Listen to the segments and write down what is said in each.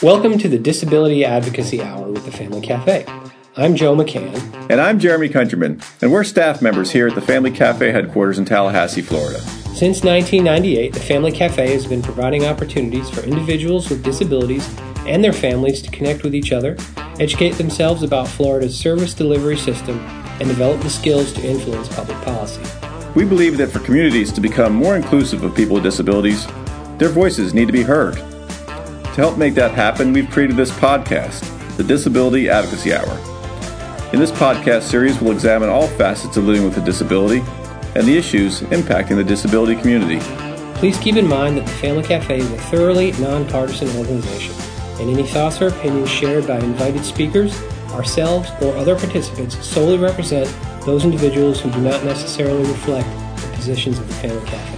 Welcome to the Disability Advocacy Hour with the Family Cafe. I'm Joe McCann. And I'm Jeremy Countryman, and we're staff members here at the Family Cafe headquarters in Tallahassee, Florida. Since 1998, the Family Cafe has been providing opportunities for individuals with disabilities and their families to connect with each other, educate themselves about Florida's service delivery system, and develop the skills to influence public policy. We believe that for communities to become more inclusive of people with disabilities, their voices need to be heard. To help make that happen, we've created this podcast, the Disability Advocacy Hour. In this podcast series, we'll examine all facets of living with a disability and the issues impacting the disability community. Please keep in mind that the Family Cafe is a thoroughly nonpartisan organization, and any thoughts or opinions shared by invited speakers, ourselves, or other participants solely represent those individuals who do not necessarily reflect the positions of the Family Cafe.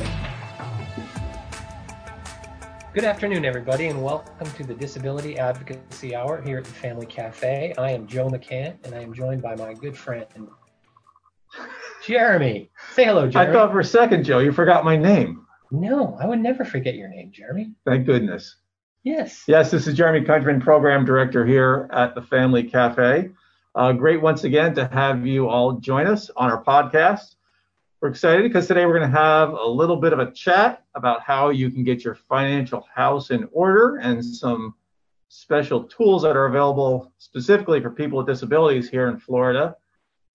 Good afternoon, everybody, and welcome to the Disability Advocacy Hour here at the Family Cafe. I am Joe McCann, and I am joined by my good friend, Jeremy. Say hello, Jeremy. I thought for a second, Joe, you forgot my name. No, I would never forget your name, Jeremy. Thank goodness. Yes. Yes, this is Jeremy Countryman, Program Director here at the Family Cafe. Uh, great once again to have you all join us on our podcast. We're excited because today we're going to have a little bit of a chat about how you can get your financial house in order and some special tools that are available specifically for people with disabilities here in Florida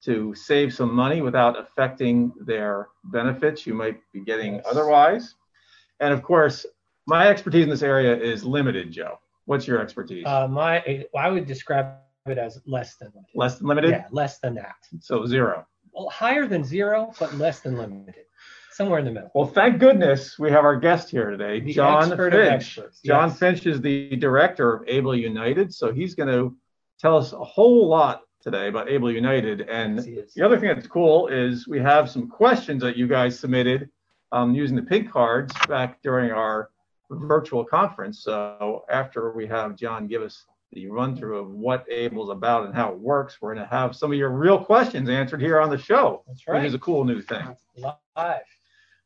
to save some money without affecting their benefits you might be getting otherwise. And of course, my expertise in this area is limited, Joe. What's your expertise? Uh, my, I would describe it as less than limited. less than limited? Yeah, less than that. So zero. Well, higher than zero, but less than limited. Somewhere in the middle. Well, thank goodness we have our guest here today, The John Finch. experts, John. Finch is the director of Able United, so he's going to tell us a whole lot today about Able United. And Yes, the other thing that's cool is we have some questions that you guys submitted um, using the pink cards back during our virtual conference. So after we have John give us the run through of what Able's about and how it works, we're going to have some of your real questions answered here on the show, That's right. which is a cool new thing. Live.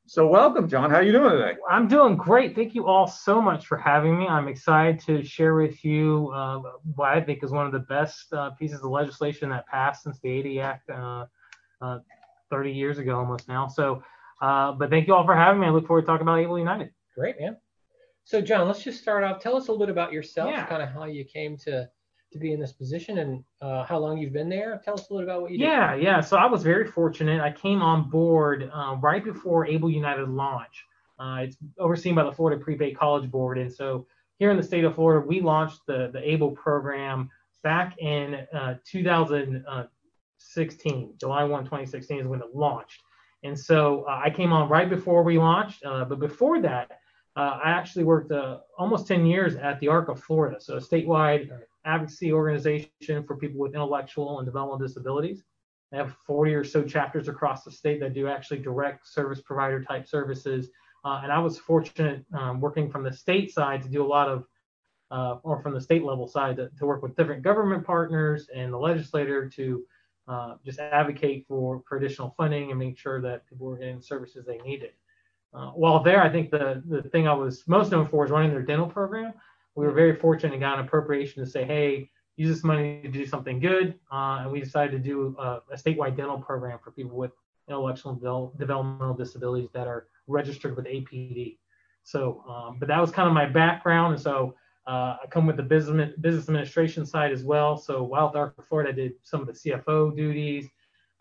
So welcome, John. How are you doing today? I'm doing great. Thank you all so much for having me. I'm excited to share with you uh, what I think is one of the best uh, pieces of legislation that passed since the ADA Act uh, uh, 30 years ago almost now. So, uh, but thank you all for having me. I look forward to talking about Able United. Great, man. So, John, let's just start off. Tell us a little bit about yourself, Yeah. kind of how you came to to be in this position, and uh, how long you've been there. Tell us a little bit about what you Yeah, yeah. So I was very fortunate. I came on board uh, right before Able United launch. Uh, it's overseen by the Florida Prepaid College Board, and so here in the state of Florida, we launched the the Able program back in uh, 2016. July 1, 2016 is when it launched. And so uh, I came on right before we launched, uh, but before that, uh, I actually worked uh, almost 10 years at the ARC of Florida, so a statewide advocacy organization for people with intellectual and developmental disabilities. They have 40 or so chapters across the state that do actually direct service provider type services. Uh, and I was fortunate um, working from the state side to do a lot of, uh, or from the state level side, to, to work with different government partners and the legislator to uh, just advocate for, for additional funding and make sure that people were getting services they needed. Uh, while there, I think the, the thing I was most known for is running their dental program. We were very fortunate and got an appropriation to say, hey, use this money to do something good. Uh, and we decided to do a, a statewide dental program for people with intellectual devel- developmental disabilities that are registered with APD. So, um, but that was kind of my background. And so uh, I come with the business, business administration side as well. So while at Arc Florida, I did some of the CFO duties,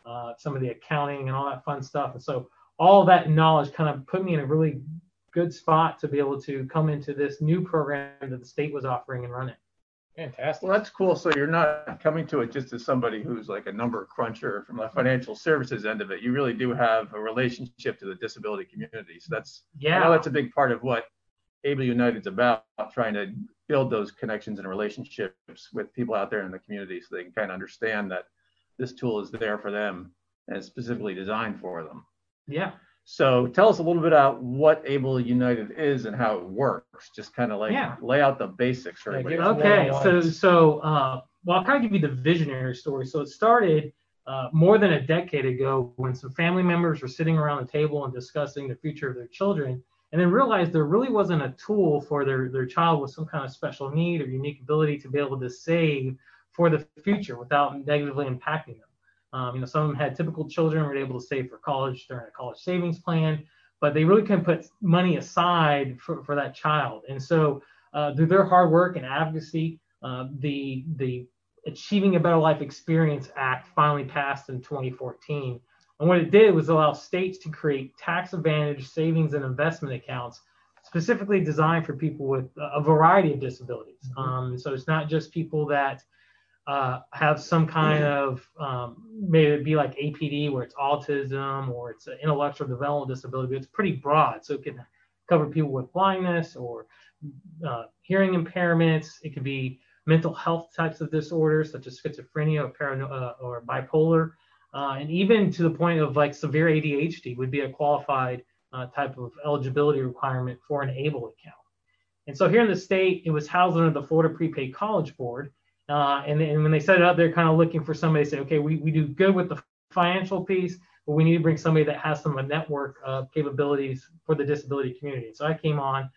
uh, some of the accounting and all that fun stuff. And so all that knowledge kind of put me in a really good spot to be able to come into this new program that the state was offering and run it. Fantastic. Well, that's cool. So you're not coming to it just as somebody who's like a number cruncher from the financial services end of it. You really do have a relationship to the disability community. So that's I know Yeah, that's a big part of what Able United's about, trying to build those connections and relationships with people out there in the community so they can kind of understand that this tool is there for them and it's specifically designed for them. Yeah. So tell us a little bit about what Able United is and how it works. Just kind of like Yeah. lay out the basics for everybody. Okay, so so uh, well, I'll kind of give you the visionary story. So it started uh, more than a decade ago when some family members were sitting around the table and discussing the future of their children, and then realized there really wasn't a tool for their, their child with some kind of special need or unique ability to be able to save for the future without negatively impacting them. Um, you know, some of them had typical children were able to save for college during a college savings plan, but they really couldn't put money aside for, for that child. And so, uh, through their hard work and advocacy, uh, the the Achieving a Better Life Experience Act finally passed in 2014. And what it did was allow states to create tax advantage savings and investment accounts specifically designed for people with a variety of disabilities. Mm-hmm. Um, so it's not just people that uh, have some kind of um, maybe it be like APD where it's autism or it's an intellectual developmental disability, but it's pretty broad. So it can cover people with blindness or uh, hearing impairments. It could be mental health types of disorders such as schizophrenia or, parano- uh, or bipolar, uh, and even to the point of like severe ADHD would be a qualified uh, type of eligibility requirement for an ABLE account. And so here in the state, it was housed under the Florida Prepaid College Board, uh, and, and, when they set it up, they're kind of looking for somebody to say, okay, we, we do good with the financial piece, but we need to bring somebody that has some of the network uh, capabilities for the disability community. So I came on.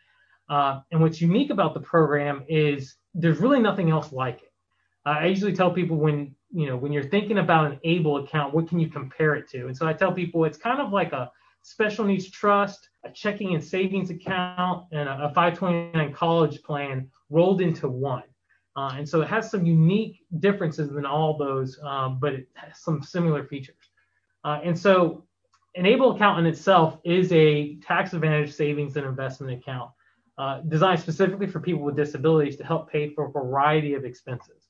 Uh, and what's unique about the program is there's really nothing else like it. I usually tell people when you know when you're thinking about an able account, what can you compare it to? And so I tell people it's kind of like a special needs trust, a checking and savings account, and a, a 529 college plan rolled into one. Uh, and so it has some unique differences than all those, um, but it has some similar features. Uh, and so an able account in itself is a tax advantage savings and investment account uh, designed specifically for people with disabilities to help pay for a variety of expenses.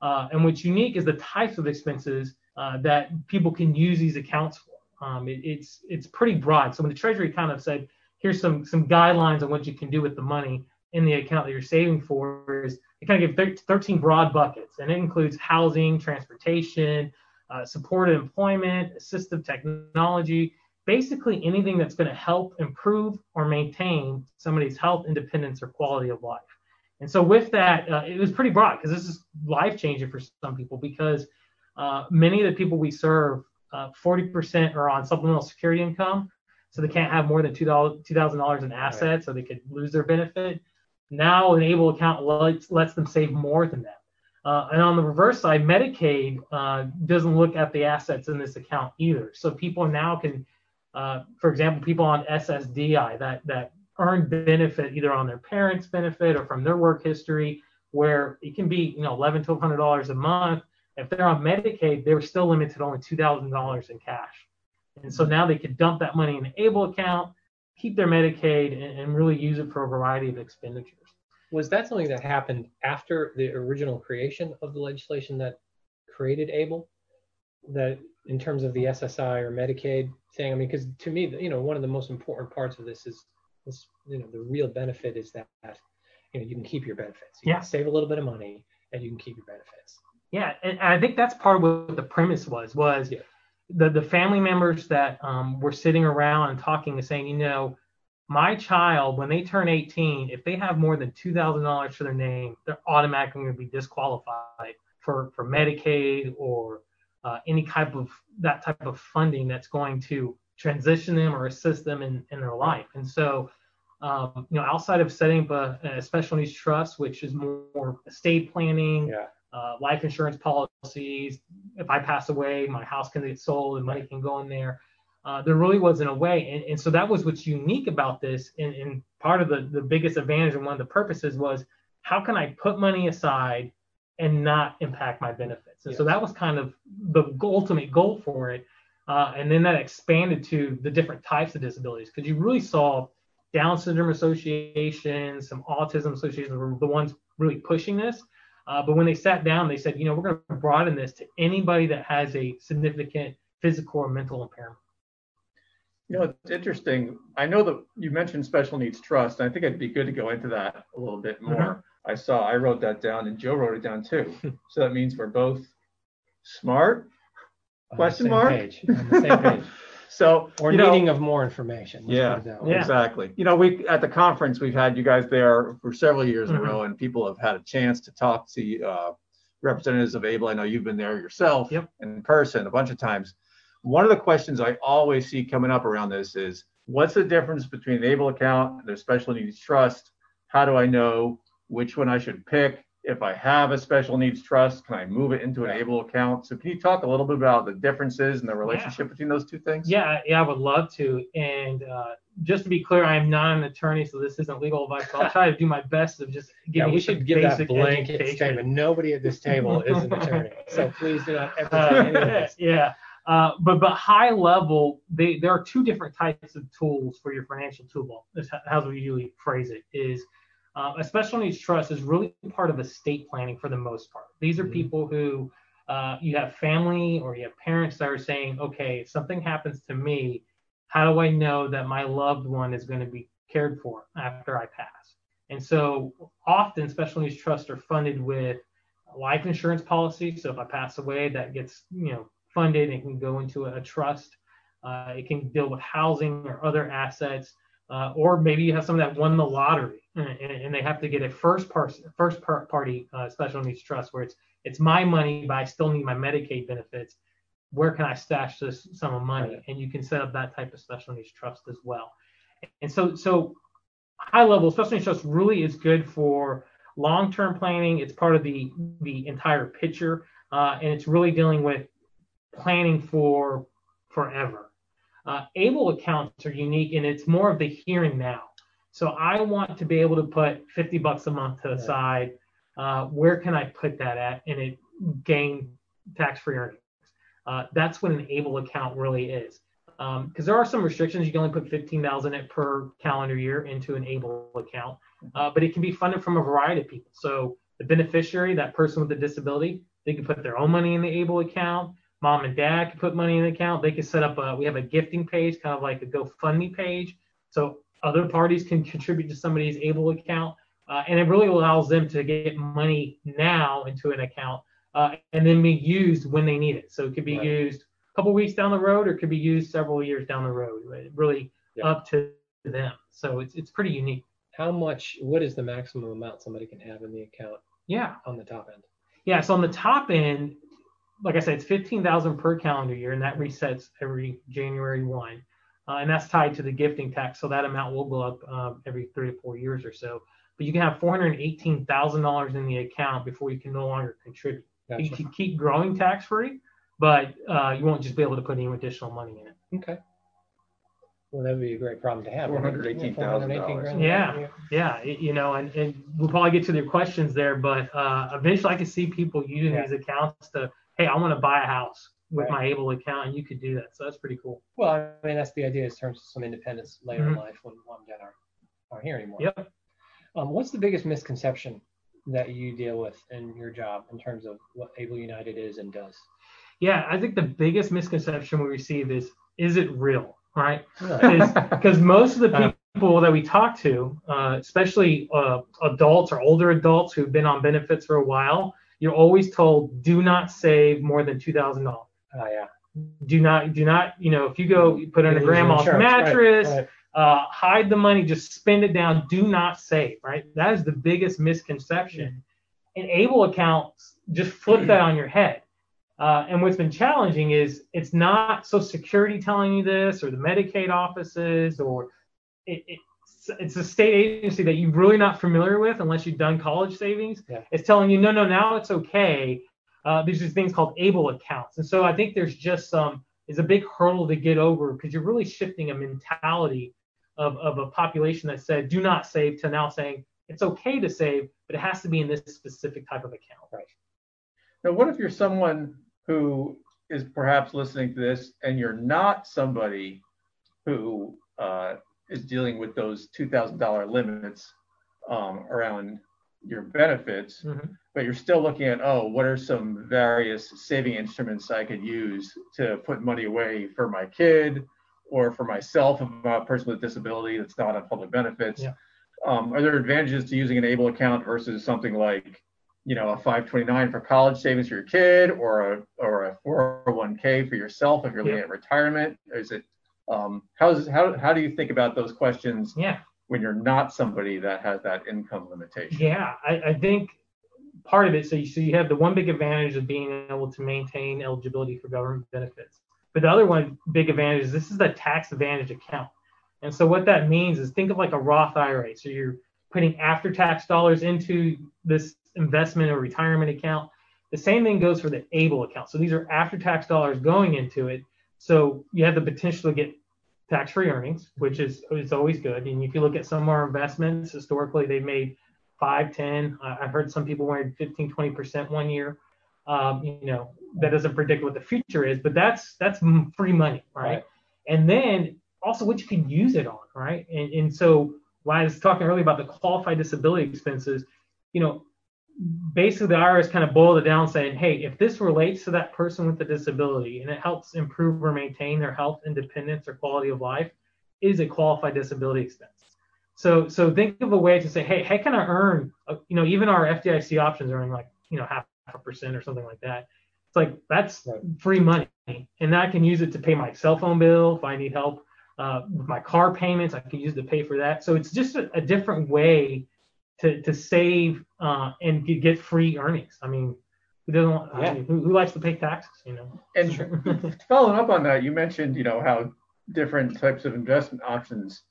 Uh, and what's unique is the types of expenses uh, that people can use these accounts for. Um, it, it's it's pretty broad. So when the Treasury kind of said, here's some some guidelines on what you can do with the money in the account that you're saving for, is it kind of gives 13 broad buckets, and it includes housing, transportation, uh, supported employment, assistive technology, basically anything that's going to help improve or maintain somebody's health, independence, or quality of life. And so with that, uh, it was pretty broad because this is life changing for some people because uh, many of the people we serve, uh, 40% are on supplemental security income, so they can't have more than $2,000 in assets, so they could lose their benefit. Now, an able account lets, lets them save more than that. Uh, and on the reverse side, Medicaid uh, doesn't look at the assets in this account either. So people now can, uh, for example, people on SSDI that that earn benefit either on their parents' benefit or from their work history, where it can be you know eleven to hundred dollars a month. If they're on Medicaid, they were still limited to only two thousand dollars in cash, and so now they could dump that money in an ABLE account, keep their Medicaid, and, and really use it for a variety of expenditures was that something that happened after the original creation of the legislation that created ABLE? That in terms of the SSI or Medicaid thing, I mean, because to me, you know, one of the most important parts of this is this, you know, the real benefit is that you know you can keep your benefits. You yeah. can save a little bit of money and you can keep your benefits. Yeah, and I think that's part of what the premise was was yeah. the the family members that um, were sitting around and talking and saying, you know, my child, when they turn 18, if they have more than $2,000 to their name, they're automatically going to be disqualified for, for Medicaid or uh, any type of that type of funding that's going to transition them or assist them in, in their life. And so, um, you know, outside of setting up a, a, special needs trust, which is more estate planning, yeah. uh, life insurance policies, if I pass away, my house can get sold and money can go in there uh, there really wasn't a way. And, and, so that was what's unique about this. And, and, part of the, the biggest advantage and one of the purposes was how can I put money aside and not impact my benefits? And yes. so that was kind of the ultimate goal for it. Uh, and then that expanded to the different types of disabilities because you really saw Down syndrome associations, some autism associations were the ones really pushing this. Uh, but when they sat down, they said, you know, we're going to broaden this to anybody that has a significant physical or mental impairment. You know, it's interesting. I know that you mentioned special needs trust, and I think it'd be good to go into that a little bit more. Mm-hmm. I saw, I wrote that down, and Joe wrote it down too. so that means we're both smart? On Question mark. Page. On the same page. so or needing know, of more information. Yeah, yeah, exactly. You know, we at the conference we've had you guys there for several years mm-hmm. in a mm-hmm. row, and people have had a chance to talk to uh, representatives of ABLE. I know you've been there yourself yep. in person a bunch of times one of the questions I always see coming up around this is what's the difference between an able account and a special needs trust? How do I know which one I should pick? If I have a special needs trust, can I move it into an able account? So can you talk a little bit about the differences and the relationship yeah. between those two things? Yeah, yeah, I would love to. And uh, just to be clear, I am not an attorney, so this isn't legal advice. But I'll try to do my best of just giving yeah, we should give that blanket education. statement. Nobody at this table is an attorney, so please do not ever uh, this. Yeah. Uh, but but high level, they, there are two different types of tools for your financial toolbox. That's how we usually phrase it. Is uh, a special needs trust is really part of estate planning for the most part. These are mm-hmm. people who uh, you have family or you have parents that are saying, okay, if something happens to me, how do I know that my loved one is going to be cared for after I pass? And so often special needs trusts are funded with life insurance policies. So if I pass away, that gets you know funded and can go into a, trust. Uh, it can deal with housing or other assets, uh, or maybe you have someone that won the lottery and, and they have to get a first part, first party uh, special needs trust where it's it's my money, but I still need my Medicaid benefits. Where can I stash this sum of money? And you can set up that type of special needs trust as well. And so so high level special needs trust really is good for long term planning. It's part of the the entire picture, uh, and it's really dealing with planning for forever. Uh, able accounts are unique and it's more of the here and now. So I want to be able to put 50 bucks a month to the side. Uh, where can I put that at and it gain tax free earnings? Uh, that's what an able account really is. Because um, there are some restrictions. You can only put 15,000 it per calendar year into an able account, uh, but it can be funded from a variety of people. So the beneficiary, that person with the disability, they can put their own money in the able account mom and dad can put money in the account. They can set up a, we have a gifting page, kind of like a GoFundMe page. So other parties can contribute to somebody's able account. Uh, and it really allows them to get money now into an account uh, and then be used when they need it. So it could be right. used a couple weeks down the road or it could be used several years down the road. Really yeah. up to them. So it's, it's pretty unique. How much, what is the maximum amount somebody can have in the account? Yeah. On the top end? Yeah. So on the top end, like I said, it's 15,000 per calendar year, and that resets every January 1. Uh, and that's tied to the gifting tax, so that amount will go up uh, every three to four years or so. But you can have $418,000 in the account before you can no longer contribute. Gotcha. You can keep growing tax free, but uh, you won't just be able to put any additional money in it. Okay. Well, that would be a great problem to have. Four hundred eighteen thousand dollars. Yeah, yeah, you know, and, and we'll probably get to the questions there, but uh, eventually I can see people using yeah. these accounts to hey, I want to buy a house with right. my able account, and you could do that. So that's pretty cool. Well, I mean, that's the idea in terms of some independence later mm-hmm. in life when mom and dad aren't, aren't here anymore. Yep. Um, what's the biggest misconception that you deal with in your job in terms of what Able United is and does? Yeah, I think the biggest misconception we receive is, is it real? Right? Because most of the uh. people that we talk to, uh, especially uh, adults or older adults who've been on benefits for a while, you're always told do not save more than two thousand dollars. Oh yeah. Do not do not you know if you go you put on a grandma's mattress, right, right. Uh, hide the money, just spend it down. Do not save. Right. That is the biggest misconception. And able accounts just flip that on your head. Uh, and what's been challenging is it's not so security telling you this or the Medicaid offices or it, it it's a state agency that you're really not familiar with unless you've done college savings. Yeah. It's telling you, no, no, now it's okay. Uh, these are things called able accounts. And so I think there's just some, is a big hurdle to get over because you're really shifting a mentality of, of a population that said, do not save to now saying it's okay to save, but it has to be in this specific type of account. Right. Now, what if you're someone who is perhaps listening to this and you're not somebody who uh, is dealing with those $2,000 limits um, around your benefits, mm-hmm. but you're still looking at, oh, what are some various saving instruments I could use to put money away for my kid or for myself, if I'm a person with disability that's not on public benefits? Yeah. Um, are there advantages to using an able account versus something like, you know, a 529 for college savings for your kid or a or a 401k for yourself if you're looking at retirement? Is it um, how's how how do you think about those questions? Yeah. When you're not somebody that has that income limitation. Yeah, I, I think part of it. So you so you have the one big advantage of being able to maintain eligibility for government benefits. But the other one big advantage is this is the tax advantage account. And so what that means is think of like a Roth IRA. So you're putting after-tax dollars into this investment or retirement account. The same thing goes for the ABLE account. So these are after-tax dollars going into it. So you have the potential to get tax-free earnings, which is is always good. And if you look at some of our investments, historically they've made five, 10. I've heard some people made 15, 20% one year. Um, you know, that doesn't predict what the future is, but that's that's free money, right? right. And then also what you can use it on, right? And, and so when I was talking earlier about the qualified disability expenses, you know, basically the IRS kind of boiled it down saying, hey, if this relates to that person with a disability and it helps improve or maintain their health, independence, or quality of life, is a qualified disability expense. So, so think of a way to say, hey, how can I earn? A, you know, even our FDIC options are earning like you know half a percent or something like that. It's like that's free money, and I can use it to pay my cell phone bill if I need help uh, with my car payments. I can use it to pay for that. So it's just a, a different way to to save uh, and get free earnings. I mean, who doesn't yeah. I mean, who, who, likes to pay taxes? You know. And following up on that, you mentioned you know how different types of investment options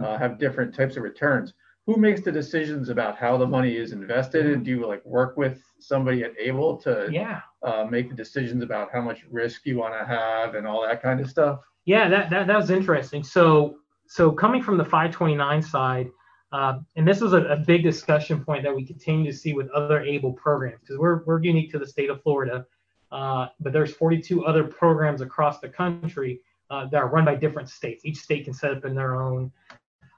uh, have different types of returns. Who makes the decisions about how the money is invested, and do you like work with somebody at Able to yeah uh, make the decisions about how much risk you want to have and all that kind of stuff? Yeah, that, that that was interesting. So so coming from the 529 side, uh, and this was a, a, big discussion point that we continue to see with other ABLE programs because we're, we're unique to the state of Florida, uh, but there's 42 other programs across the country uh, that are run by different states. Each state can set up in their own.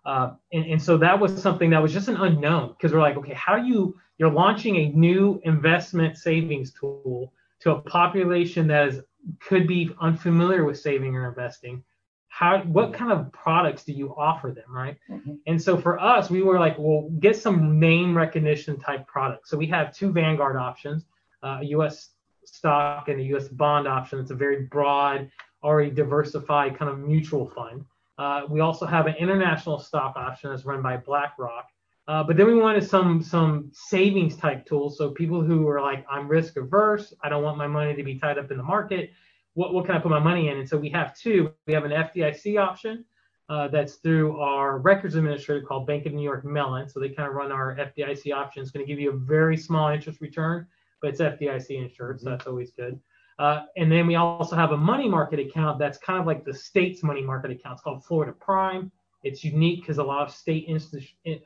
Uh, and, and so that was something that was just an unknown because we're like, okay, how do you, you're launching a new investment savings tool to a population that is, could be unfamiliar with saving or investing how what kind of products do you offer them right? Mm-hmm. and so for us we were like well get some name recognition type products. So we have two vanguard options uh, a us stock and a us bond option. It's a very broad already diversified kind of mutual fund. Uh, we also have an international stock option that's run by blackrock. Uh, but then we wanted some some savings type tools. So people who are like i'm risk averse i don't want my money to be tied up in the market what, what can I put my money in? And so we have two. We have an FDIC option uh, that's through our records administrator called Bank of New York Mellon. So they kind of run our FDIC option. It's going to give you a very small interest return, but it's FDIC insured, so that's always good. Uh, and then we also have a money market account that's kind of like the state's money market account. It's called Florida Prime. It's unique because a lot of state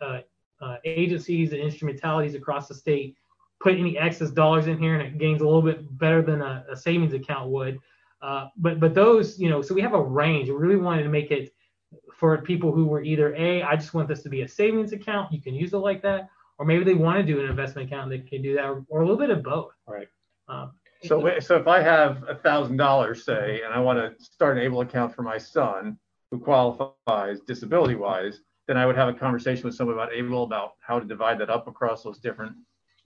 uh, uh, agencies and instrumentalities across the state put any excess dollars in here and it gains a little bit better than a, a savings account would. Uh, but but those, you know, so we have a range. We really wanted to make it for people who were either a, I just want this to be a savings account. You can use it like that, or maybe they want to do an investment account. They can do that, or, or a little bit of both. Right. Um, so so if I have a thousand dollars, say, and I want to start an able account for my son who qualifies disability wise, then I would have a conversation with someone about able about how to divide that up across those different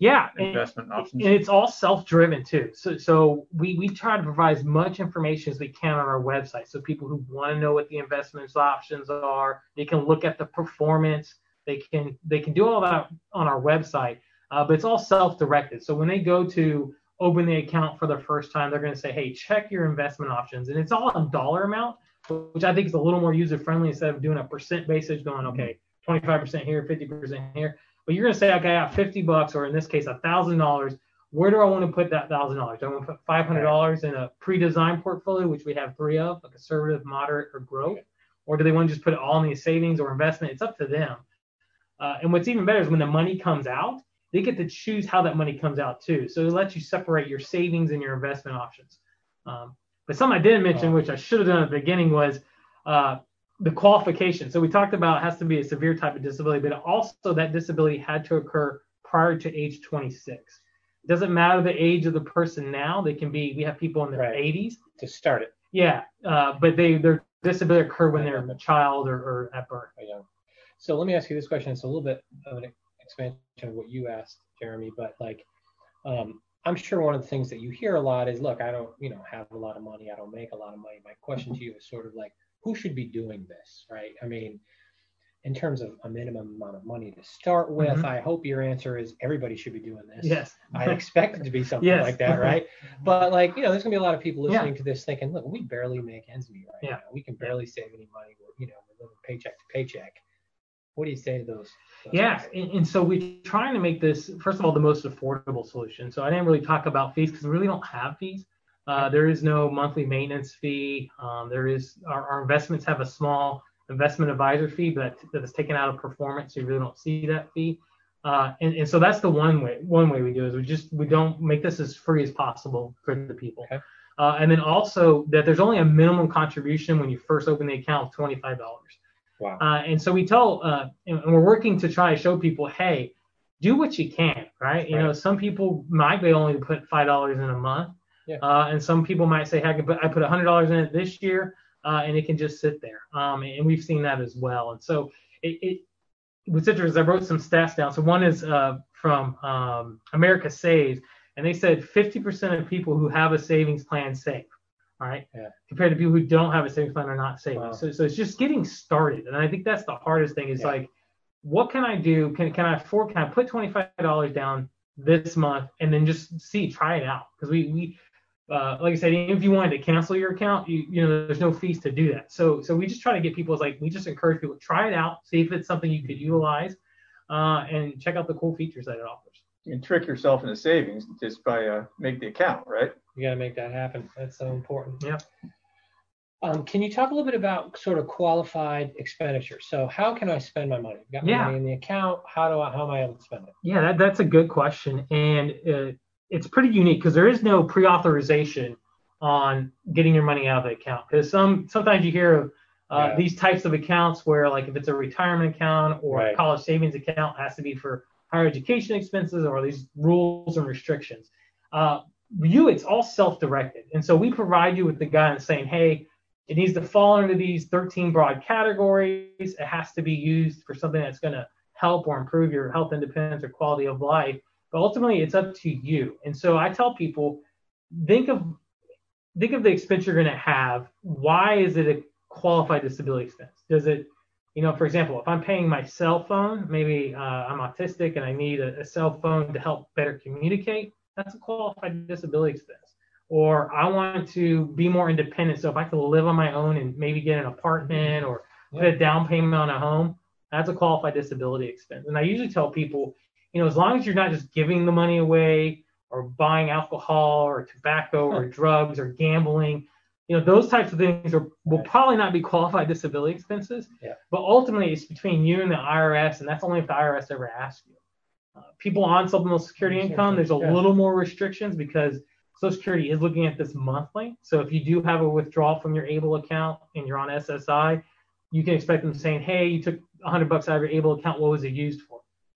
yeah investment and, options. and it's all self-driven too. So so we we try to provide as much information as we can on our website. So people who want to know what the investments options are they can look at the performance. They can they can do all that on our website uh, but it's all self-directed. So when they go to open the account for the first time they're going to say hey check your investment options. And it's all a dollar amount which i think is a little more user friendly instead of doing a percent basis going okay 25% here 50% here but you're going to say, okay, I got 50 bucks, or in this case, a $1,000. Where do I want to put that $1,000? Do I want to put $500 in a pre-designed portfolio, which we have three of, a conservative, moderate, or growth? Or do they want to just put it all in the savings or investment? It's up to them. Uh, and what's even better is when the money comes out, they get to choose how that money comes out too. So it lets you separate your savings and your investment options. Um, but something I didn't mention, which I should have done at the beginning, was uh, the qualification. So we talked about it has to be a severe type of disability, but also that disability had to occur prior to age 26. It doesn't matter the age of the person now. They can be. We have people in their right. 80s to start it. Yeah, uh, but they their disability occur when they're a child or, or at birth. Yeah. So let me ask you this question. It's a little bit of an expansion of what you asked, Jeremy, but like. Um, I'm sure one of the things that you hear a lot is, look, I don't, you know, have a lot of money. I don't make a lot of money. My question to you is sort of like, who should be doing this, right? I mean, in terms of a minimum amount of money to start with, mm-hmm. I hope your answer is everybody should be doing this. Yes. I expect it to be something yes. like that, right? But like, you know, there's gonna be a lot of people listening yeah. to this thinking, look, we barely make ends meet right yeah. now. We can barely save any money. We're, you know, we're living paycheck to paycheck. What do you say to those? those yeah, and, and, so we're trying to make this first of all the most affordable solution. So I didn't really talk about fees because we really don't have fees. Uh, there is no monthly maintenance fee. Um, there is our, our, investments have a small investment advisor fee, but that is taken out of performance. So you really don't see that fee. Uh, and, and so that's the one way one way we do is we just we don't make this as free as possible for the people. Okay. Uh, and then also that there's only a minimum contribution when you first open the account of twenty five dollars. Wow. Uh, and so we tell uh, and we're working to try to show people, hey, do what you can, right? You right. know, some people might be only put five dollars in a month, yeah. Uh, and some people might say, hey, I put I put hundred dollars in it this year, uh, and it can just sit there. Um, and we've seen that as well. And so it, it what's interesting is I wrote some stats down. So one is uh, from um, America Saves, and they said 50% of people who have a savings plan save. All right. Yeah. Compared to people who don't have a savings plan are not saving. Wow. So, so it's just getting started. And I think that's the hardest thing is yeah. like, what can I do? Can, can I afford, can I put $25 down this month and then just see, try it out? Because we, we, uh, like I said, if you wanted to cancel your account, you, you know, there's no fees to do that. So, so we just try to get people like, we just encourage people to try it out, see if it's something you could utilize, uh, and check out the cool features that it offers. You can trick yourself into savings just by uh, make the account, right? You got to make that happen. That's so important. Yeah. Um, can you talk a little bit about sort of qualified expenditure? So how can I spend my money? Got my yeah. money in the account. How do I? How am I able to spend it? Yeah, that, that's a good question, and uh, it's pretty unique because there is no pre-authorization on getting your money out of the account. Because some sometimes you hear of uh, yeah. these types of accounts where like if it's a retirement account or right. a college savings account has to be for higher education expenses or these rules and restrictions. Uh, you, it's all self-directed, and so we provide you with the guidance saying, hey, it needs to fall into these 13 broad categories. It has to be used for something that's going to help or improve your health independence or quality of life. But ultimately, it's up to you. And so I tell people, think of think of the expense you're going to have. Why is it a qualified disability expense? Does it, you know, for example, if I'm paying my cell phone, maybe uh, I'm autistic and I need a, a cell phone to help better communicate. That's a qualified disability expense. Or I want to be more independent. So if I can live on my own and maybe get an apartment or put a down payment on a home, that's a qualified disability expense. And I usually tell people you know, as long as you're not just giving the money away or buying alcohol or tobacco or drugs or gambling, you know, those types of things are, will probably not be qualified disability expenses. Yeah. But ultimately, it's between you and the IRS, and that's only if the IRS ever asks you. Uh, people on supplemental security income, there's a yeah. little more restrictions because Social Security is looking at this monthly. So if you do have a withdrawal from your ABLE account and you're on SSI, you can expect them saying, "Hey, you took 100 bucks out of your ABLE account. What was it used for?"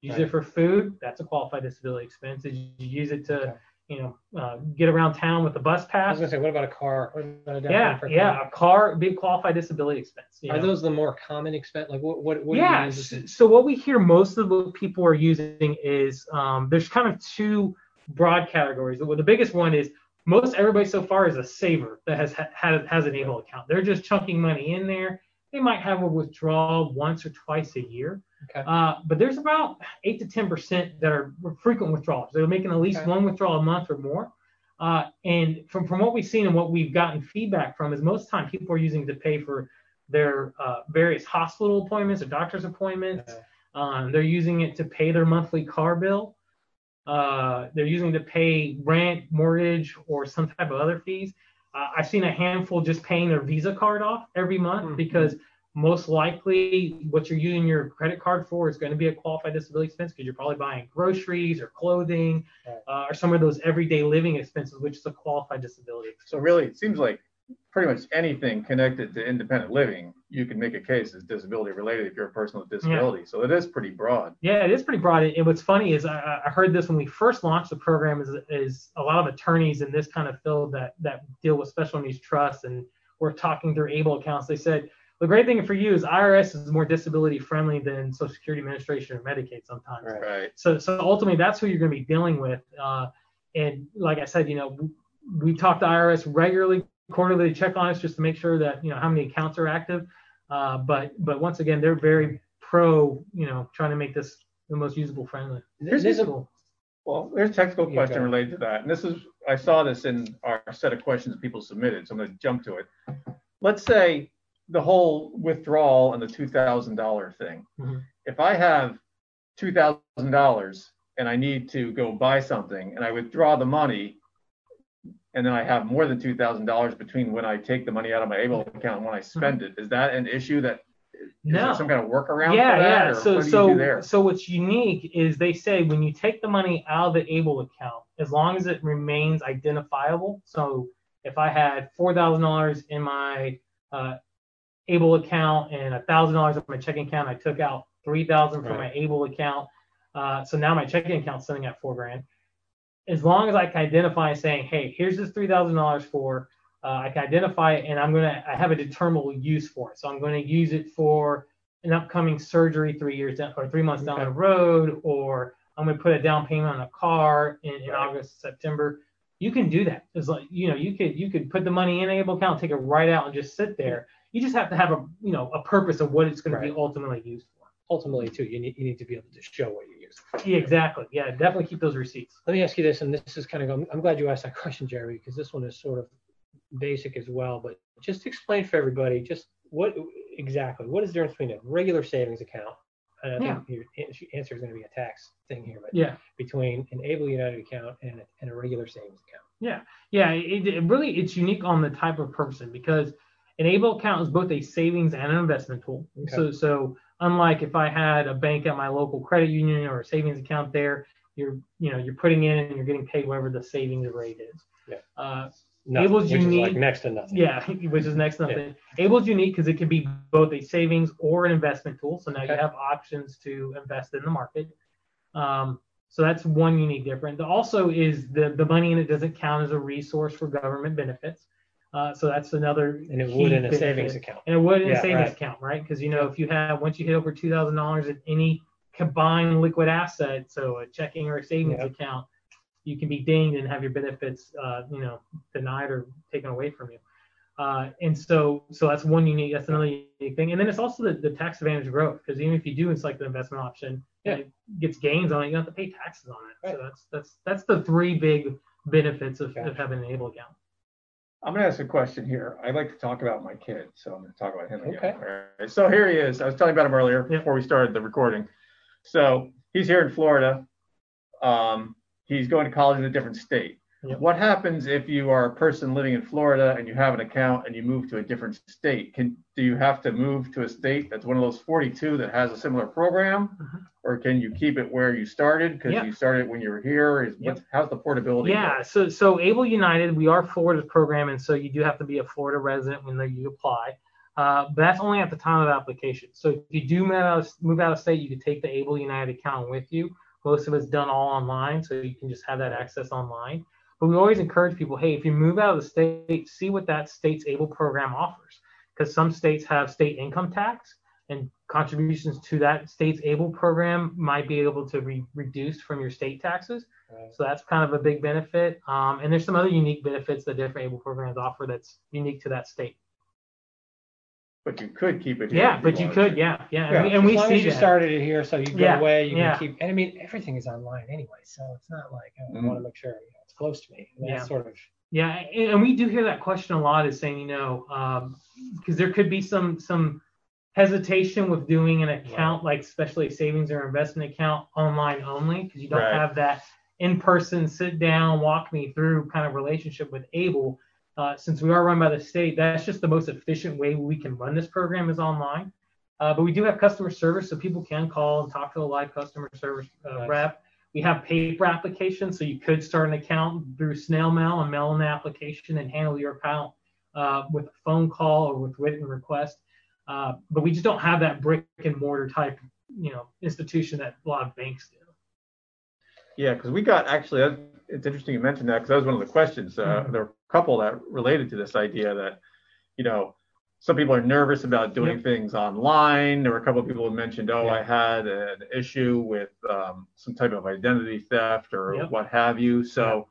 Use right. it for food. That's a qualified disability expense. Did you use it to, okay. you know, uh, get around town with a bus pass? I was gonna say, what about a car? About a yeah, yeah, car? a car, big qualified disability expense. Are know? those the more common expense? Like what? What? what yeah. So what we hear most of the people are using is um, there's kind of two broad categories. The, the biggest one is most everybody so far is a saver that has had has an able account. They're just chunking money in there. They might have a withdrawal once or twice a year. Okay. Uh, but there's about eight to ten percent that are frequent withdrawals. They're making at least okay. one withdrawal a month or more. Uh, and from from what we've seen and what we've gotten feedback from is most of the time people are using to pay for their uh, various hospital appointments or doctor's appointments. Okay. Um, they're using it to pay their monthly car bill. Uh, they're using to pay rent, mortgage, or some type of other fees. Uh, I've seen a handful just paying their Visa card off every month mm-hmm. because most likely what you're using your credit card for is going to be a qualified disability expense because you're probably buying groceries or clothing right. uh, or some of those everyday living expenses, which is a qualified disability. Expense. So really, it seems like pretty much anything connected to independent living, you can make a case as disability related if you're a person with disability. Yeah. So it is pretty broad. Yeah, it is pretty broad. And what's funny is I, I heard this when we first launched the program is, is a lot of attorneys in this kind of field that, that deal with special needs trusts and we're talking through ABLE accounts. They said, the great thing for you is IRS is more disability friendly than Social Security Administration or Medicaid sometimes. Right. So, so ultimately, that's who you're going to be dealing with. Uh, and like I said, you know, we, we talk to IRS regularly, quarterly check on us just to make sure that you know how many accounts are active. Uh, but but once again, they're very pro, you know, trying to make this the most usable friendly. Here's a, well, there's a technical question related to that, and this is I saw this in our set of questions people submitted, so I'm going to jump to it. Let's say the whole withdrawal and the two thousand dollar thing. Mhm. If I have two thousand dollars and I need to go buy something and I withdraw the money, and then I have more than two thousand dollars between when I take the money out of my able account and when I spend it, is that an issue that is No. there some kind of workaround yeah, yeah. So so so what's unique is they say when you take the money out of the able account, as long as it remains identifiable. So if I had four thousand dollars in my uh, able account and a thousand dollars in my checking account, I took out three thousand from my able account. Uh, so now my checking account's sitting at four grand. As long as I can identify saying, hey, here's this three thousand dollars for, uh, I can identify it and I'm gonna I have a determinable use for it. So I'm going to use it for an upcoming surgery three years down or three months down the road, or I'm going to put a down payment on a car in, in Right. August, September. You can do that. It's like you know, you could you could put the money in an able account, take it right out, and just sit there. You just have to have a you know a purpose of what it's going Right. to be ultimately used for. Ultimately, too, you need, you need to be able to show what you use. Yeah, exactly. Yeah, definitely keep those receipts. Let me ask you this, and this is kind of, I'm, I'm glad you asked that question, Jerry, because this one is sort of basic as well. But just explain for everybody, just what exactly, what is the difference between a regular savings account? And I think your answer is going to be a tax thing here, but Yeah. between an Able United account and a, and a regular savings account. Yeah, it, it really it's unique on the type of person because an able account is both a savings and an investment tool. Okay. So so unlike if I had a bank at my local credit union or a savings account there, you're you know you're putting in and you're getting paid whatever the savings rate is. Yeah. Uh, Nothing, Able's which is like next to nothing. yeah, which is next to nothing. Able's unique because it can be both a savings or an investment tool. So now Okay. you have options to invest in the market. Um, so that's one unique difference. Also, is the the money in it doesn't count as a resource for government benefits. Uh, so that's another. And it key would in a benefit. savings account. And it would in Yeah, a savings right. account, right? Because you know if you have once you hit over two thousand dollars in any combined liquid asset, so a checking or a savings Yeah. account, you can be dinged and have your benefits, uh, you know, denied or taken away from you. Uh, and so, so that's one unique. That's another unique thing. And then it's also the, the tax advantage growth because even if you do select the investment option, Yeah. and it gets gains on it. You don't have to pay taxes on it. So that's that's that's the three big benefits of, Gotcha. of having an able account. I'm going to ask a question here. I like to talk about my kid, so I'm going to talk about him again. Okay. All right. So here he is. I was telling about him earlier before we started the recording. So he's here in Florida. Um, he's going to college in a different state. Yep. What happens if you are a person living in Florida and you have an account and you move to a different state? Can do you have to move to a state that's one of those 42 that has a similar program, Mhm. or can you keep it where you started because Yeah. you started when you were here? Is Yep. what's, how's the portability? Yeah, work? so so Able United, we are Florida's program, and so you do have to be a Florida resident when you apply. Uh, but that's only at the time of application. So if you do move out, of, move out of state, you can take the Able United account with you. Most of it's done all online, so you can just have that access online. But we always encourage people, hey, if you move out of the state, see what that state's Able program offers, because some states have state income tax, and contributions to that state's Able program might be able to be reduced from your state taxes. Right. So that's kind of a big benefit. Um, and there's some other unique benefits that different able programs offer that's unique to that state. But you could keep it here. Yeah, but you wanted could, to. yeah, yeah. Yeah, And we, and we long see as you that. started it here, so you go Yeah, away, you yeah. can keep. And I mean, everything is online anyway, so it's not like. I want to make sure you know, it's close to me. And Yeah. sort of Yeah, and, we do hear that question a lot is saying, you know, because there could be some some hesitation with doing an account like especially a savings or investment account online only because you don't Right. have that in person sit down walk me through kind of relationship with able uh, since we are run by the state that's just the most efficient way we can run this program is online uh, but we do have customer service so people can call and talk to a live customer service uh, Nice. rep we have paper applications, so you could start an account through snail mail and mail in the application and handle your account uh, with a phone call or with written request. Uh, but we just don't have that brick and mortar type, you know, institution that a lot of banks do. Yeah, because we got actually, it's interesting you mentioned that because that was one of the questions. Uh, Mhm. There were a couple that related to this idea that, you know, some people are nervous about doing Yep. things online. There were a couple of people who mentioned, oh, Yeah. I had an issue with um, some type of identity theft or Yep. what have you. So,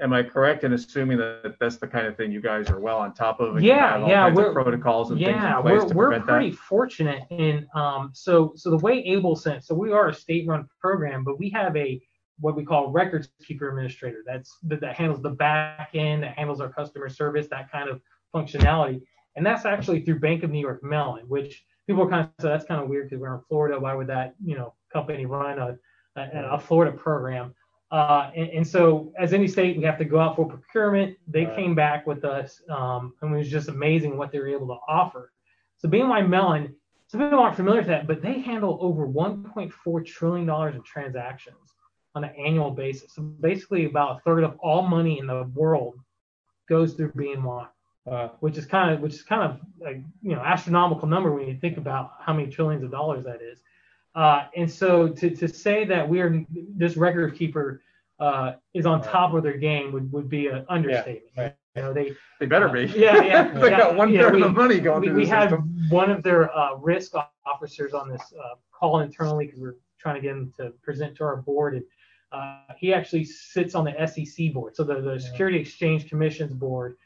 am I correct in assuming that that's the kind of thing you guys are well on top of? Yeah, yeah, we're- protocols and things Yeah, in place we're we're pretty that. fortunate in um so so the way Able sent so we are a state run program, but we have a what we call records keeper administrator. That's that, that handles the back end, that handles our customer service, that kind of functionality. And that's actually through Bank of New York Mellon, which people are kind of so that's kind of weird because we're in Florida. Why would that you know company run a a, a Florida program? Uh, and, and, so, as any state, we have to go out for procurement. They right. came back with us, um, and it was just amazing what they were able to offer. So, BNY Mellon, some people aren't familiar with that, but they handle over 1.4 trillion dollars in transactions on an annual basis. So, basically, about a third of all money in the world goes through BNY. Uh, which is kind of which is kind of a you know astronomical number when you think about how many trillions of dollars that is. Uh, and so to, to say that we are this record keeper uh, is on top of their game would, would be an understatement. Yeah, right. You know, they they better be. Yeah, yeah. they yeah, got one yeah, third we, of the money going we, through we had one of their uh, risk officers on this uh, call internally because we're trying to get him to present to our board, and uh, he actually sits on the SEC board, so the, the Security Exchange Commission's board.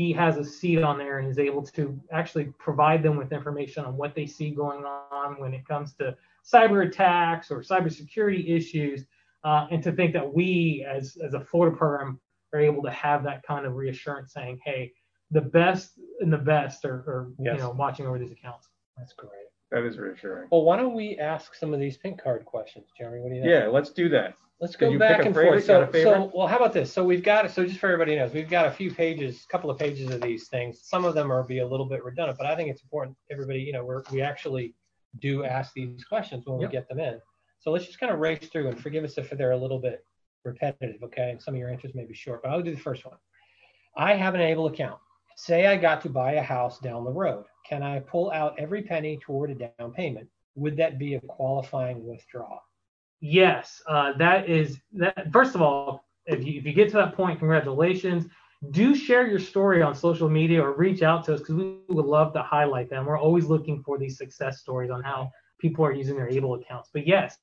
He has a seat on there and is able to actually provide them with information on what they see going on when it comes to cyber attacks or cybersecurity issues, uh, and to think that we, as as a Florida program, are able to have that kind of reassurance, saying, "Hey, the best and the best are, are yes. you know watching over these accounts." That's great. That is reassuring. Well, why don't we ask some of these pink card questions, Jeremy? What do you think? Yeah, let's do that. Let's go back and forth. So, so, well, how about this? So we've got so just for everybody knows, we've got a few pages, a couple of pages of these things. Some of them are be a little bit redundant, but I think it's important everybody, you know, we're, we actually do ask these questions when yep. we get them in. So let's just kind of race through and forgive us if they're a little bit repetitive, okay? And some of your answers may be short, but I'll do the first one. I have an Able account. Say I got to buy a house down the road. Can I pull out every penny toward a down payment? Would that be a qualifying withdrawal? Yes, uh, that is that. First of all, if you if you get to that point, congratulations do share your story on social media or reach out to us because we would love to highlight them. We're always looking for these success stories on how people are using their able accounts. But yes,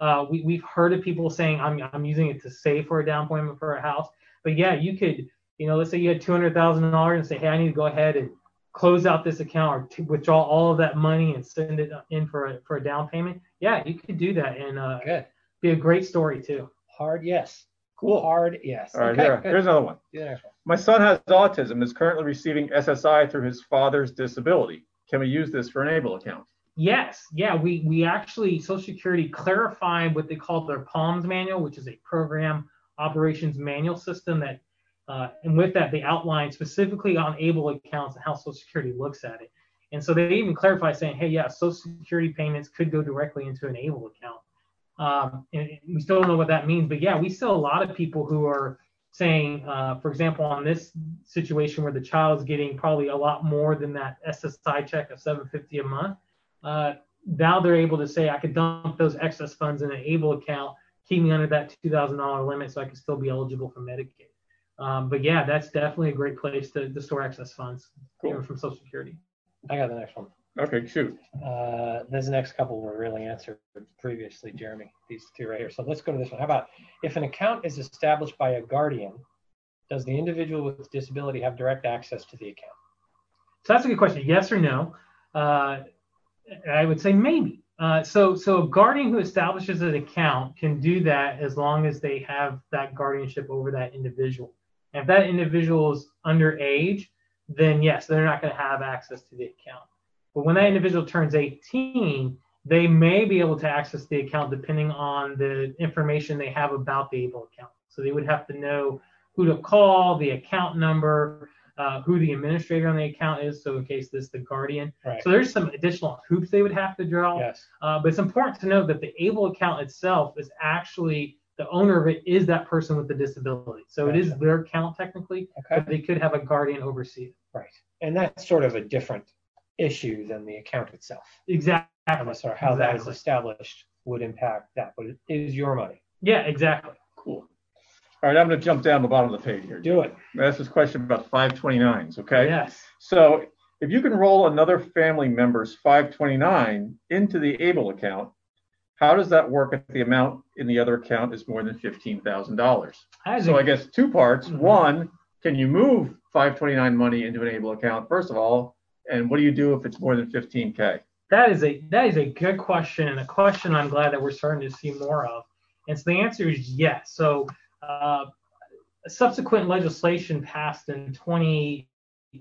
uh, we, we've heard of people saying, I'm, I'm using it to save for a down payment for a house. But yeah, you could, you know, let's say you had $200,000 and say, hey, I need to go ahead and close out this account or withdraw all of that money and send it in for a, for a down payment. Yeah, you could do that and uh, Good. be a great story too. Hard yes. Cool. Hard yes. All right, okay, here, here's another one. Yeah. My son has autism is currently receiving SSI through his father's disability. Can we use this for an ABLE account? Yes, yeah, we we actually Social Security clarified what they call their POMS manual, which is a program operations manual system that, uh, and with that they outline specifically on ABLE accounts and how Social Security looks at it. And so they even clarify saying, hey, yeah, Social Security payments could go directly into an ABLE account. Um, and we still don't know what that means, but yeah, we still a lot of people who are saying, uh, for example, on this situation where the child is getting probably a lot more than that SSI check of 750 a month, uh, now they're able to say I could dump those excess funds in an ABLE account, keep me under that $2,000 limit, so I can still be eligible for Medicaid. Um, but yeah, that's definitely a great place to, to store excess funds cool. from Social Security. I got the next one. Okay, shoot. Uh, these next couple were really answered previously, Jeremy. These two right here. So let's go to this one. How about if an account is established by a guardian, does the individual with disability have direct access to the account? So that's a good question. Yes or no? Uh, I would say maybe. Uh, so, so a guardian who establishes an account can do that as long as they have that guardianship over that individual. And if that individual is underage, then yes, they're not going to have access to the account. But when that individual turns 18, they may be able to access the account depending on the information they have about the ABLE account. So they would have to know who to call, the account number, uh, who the administrator on the account is. So in case this is the guardian. Right. So there's some additional hoops they would have to draw. Yes. Uh, but it's important to note that the ABLE account itself is actually the owner of it is that person with the disability. So gotcha. it is their account technically, okay. but they could have a guardian oversee it. Right. And that's sort of a different issue than the account itself. Exactly. So how exactly. that is established would impact that, but it is your money. Yeah, exactly. Cool. All right, I'm going to jump down the bottom of the page here. Do it. That's this question about 529s, okay? Yes. So if you can roll another family member's 529 into the ABLE account, how does that work if the amount in the other account is more than $15,000? So I guess two parts. Mm-hmm. One, can you move 529 money into an ABLE account, first of all? And what do you do if it's more than 15K? That is a that is a good question and a question I'm glad that we're starting to see more of. And so the answer is yes. So uh, subsequent legislation passed in 20,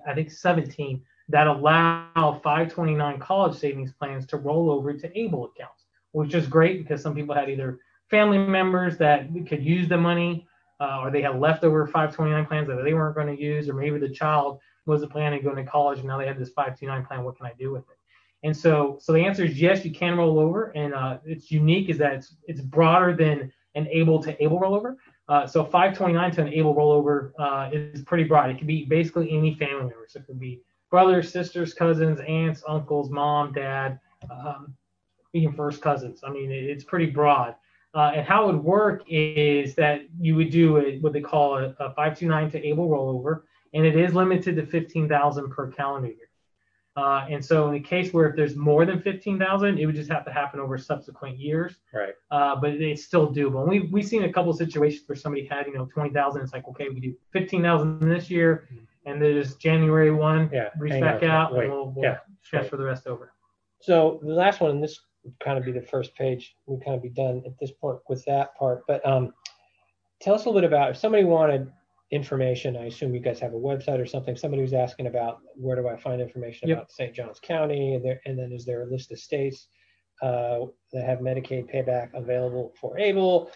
I think 17, that allow 529 college savings plans to roll over to able accounts, which is great because some people had either family members that could use the money uh, or they had leftover 529 plans that they weren't going to use, or maybe the child wasn't planning on going to college and now they have this 529 plan. What can I do with it? And so, so the answer is yes, you can roll over, and uh, it's unique is that it's it's broader than an able to able rollover. Uh, so 529 to an able rollover uh, is pretty broad. It can be basically any family member. So it could be brothers, sisters, cousins, aunts, uncles, mom, dad, um, even first cousins. I mean, it's pretty broad. Uh, and how it would work is that you would do a, what they call a, a 529 to able rollover, and it is limited to 15,000 per calendar year. Uh, and so in the case where if there's more than 15,000, it would just have to happen over subsequent years. Right. Uh, but it's still doable. And we've, we've seen a couple of situations where somebody had, you know, 20,000. It's like, okay, we do 15,000 this year. And there's January 1, yeah, reach back out wait, and we'll, we'll yeah, transfer the rest over. So the last one, this would kind of be the first page. We kind of be done at this point with that part. But um, tell us a little bit about if somebody wanted information. I assume you guys have a website or something. Somebody was asking about where do I find information Yep. about St. Johns County, and, there, and then is there a list of states uh, that have Medicaid payback available for able?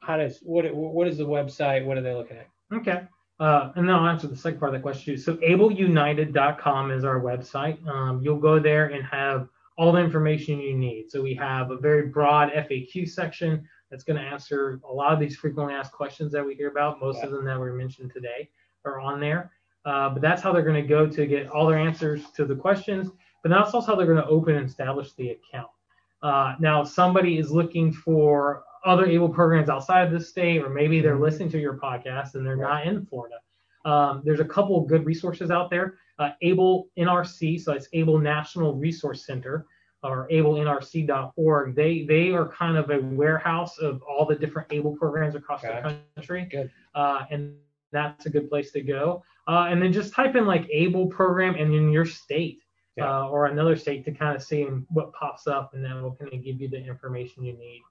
How does what what is the website? What are they looking at? Okay. Uh, and then I'll answer the second part of the question. So ableunited.com is our website. Um, you'll go there and have all the information you need. So we have a very broad FAQ section that's going to answer a lot of these frequently asked questions that we hear about. Most of them that were mentioned today are on there. Uh, but that's how they're going to go to get all their answers to the questions. But that's also how they're going to open and establish the account. Uh, now, if somebody is looking for other able programs outside of the state, or maybe they're listening to your podcast and they're not in Florida. Um, there's a couple of good resources out there. Uh, Able NRC, so it's Able National Resource Center, or ablenrc.org. They they are kind of a warehouse of all the different Able programs across the country, uh, and that's a good place to go. Uh, and then just type in like Able program and in your state. Yeah. Uh, or another state to kind of see what pops up, and then we'll kind of give you the information you need.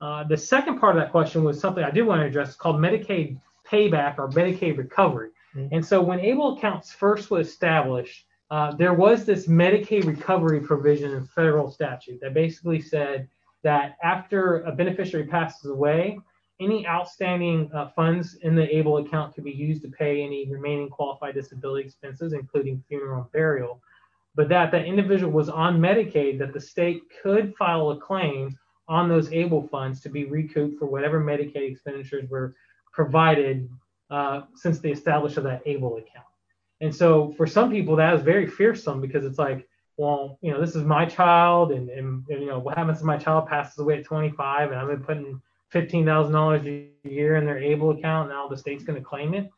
Uh, the second part of that question was something I did want to address. Called Medicaid payback or Medicaid recovery. Mhm. And so when ABLE accounts first was established, uh, there was this Medicaid recovery provision in federal statute that basically said that after a beneficiary passes away, any outstanding uh, funds in the ABLE account could be used to pay any remaining qualified disability expenses, including funeral and burial. But that that individual was on Medicaid, that the state could file a claim on those ABLE funds to be recouped for whatever Medicaid expenditures were provided uh, since the establishment of that ABLE account. And so for some people, that is very fearsome because it's like, well, you know, this is my child, and, and, and you know, what happens if my child passes away at 25 and I've been putting $15,000 a year in their ABLE account, now the state's going to claim it.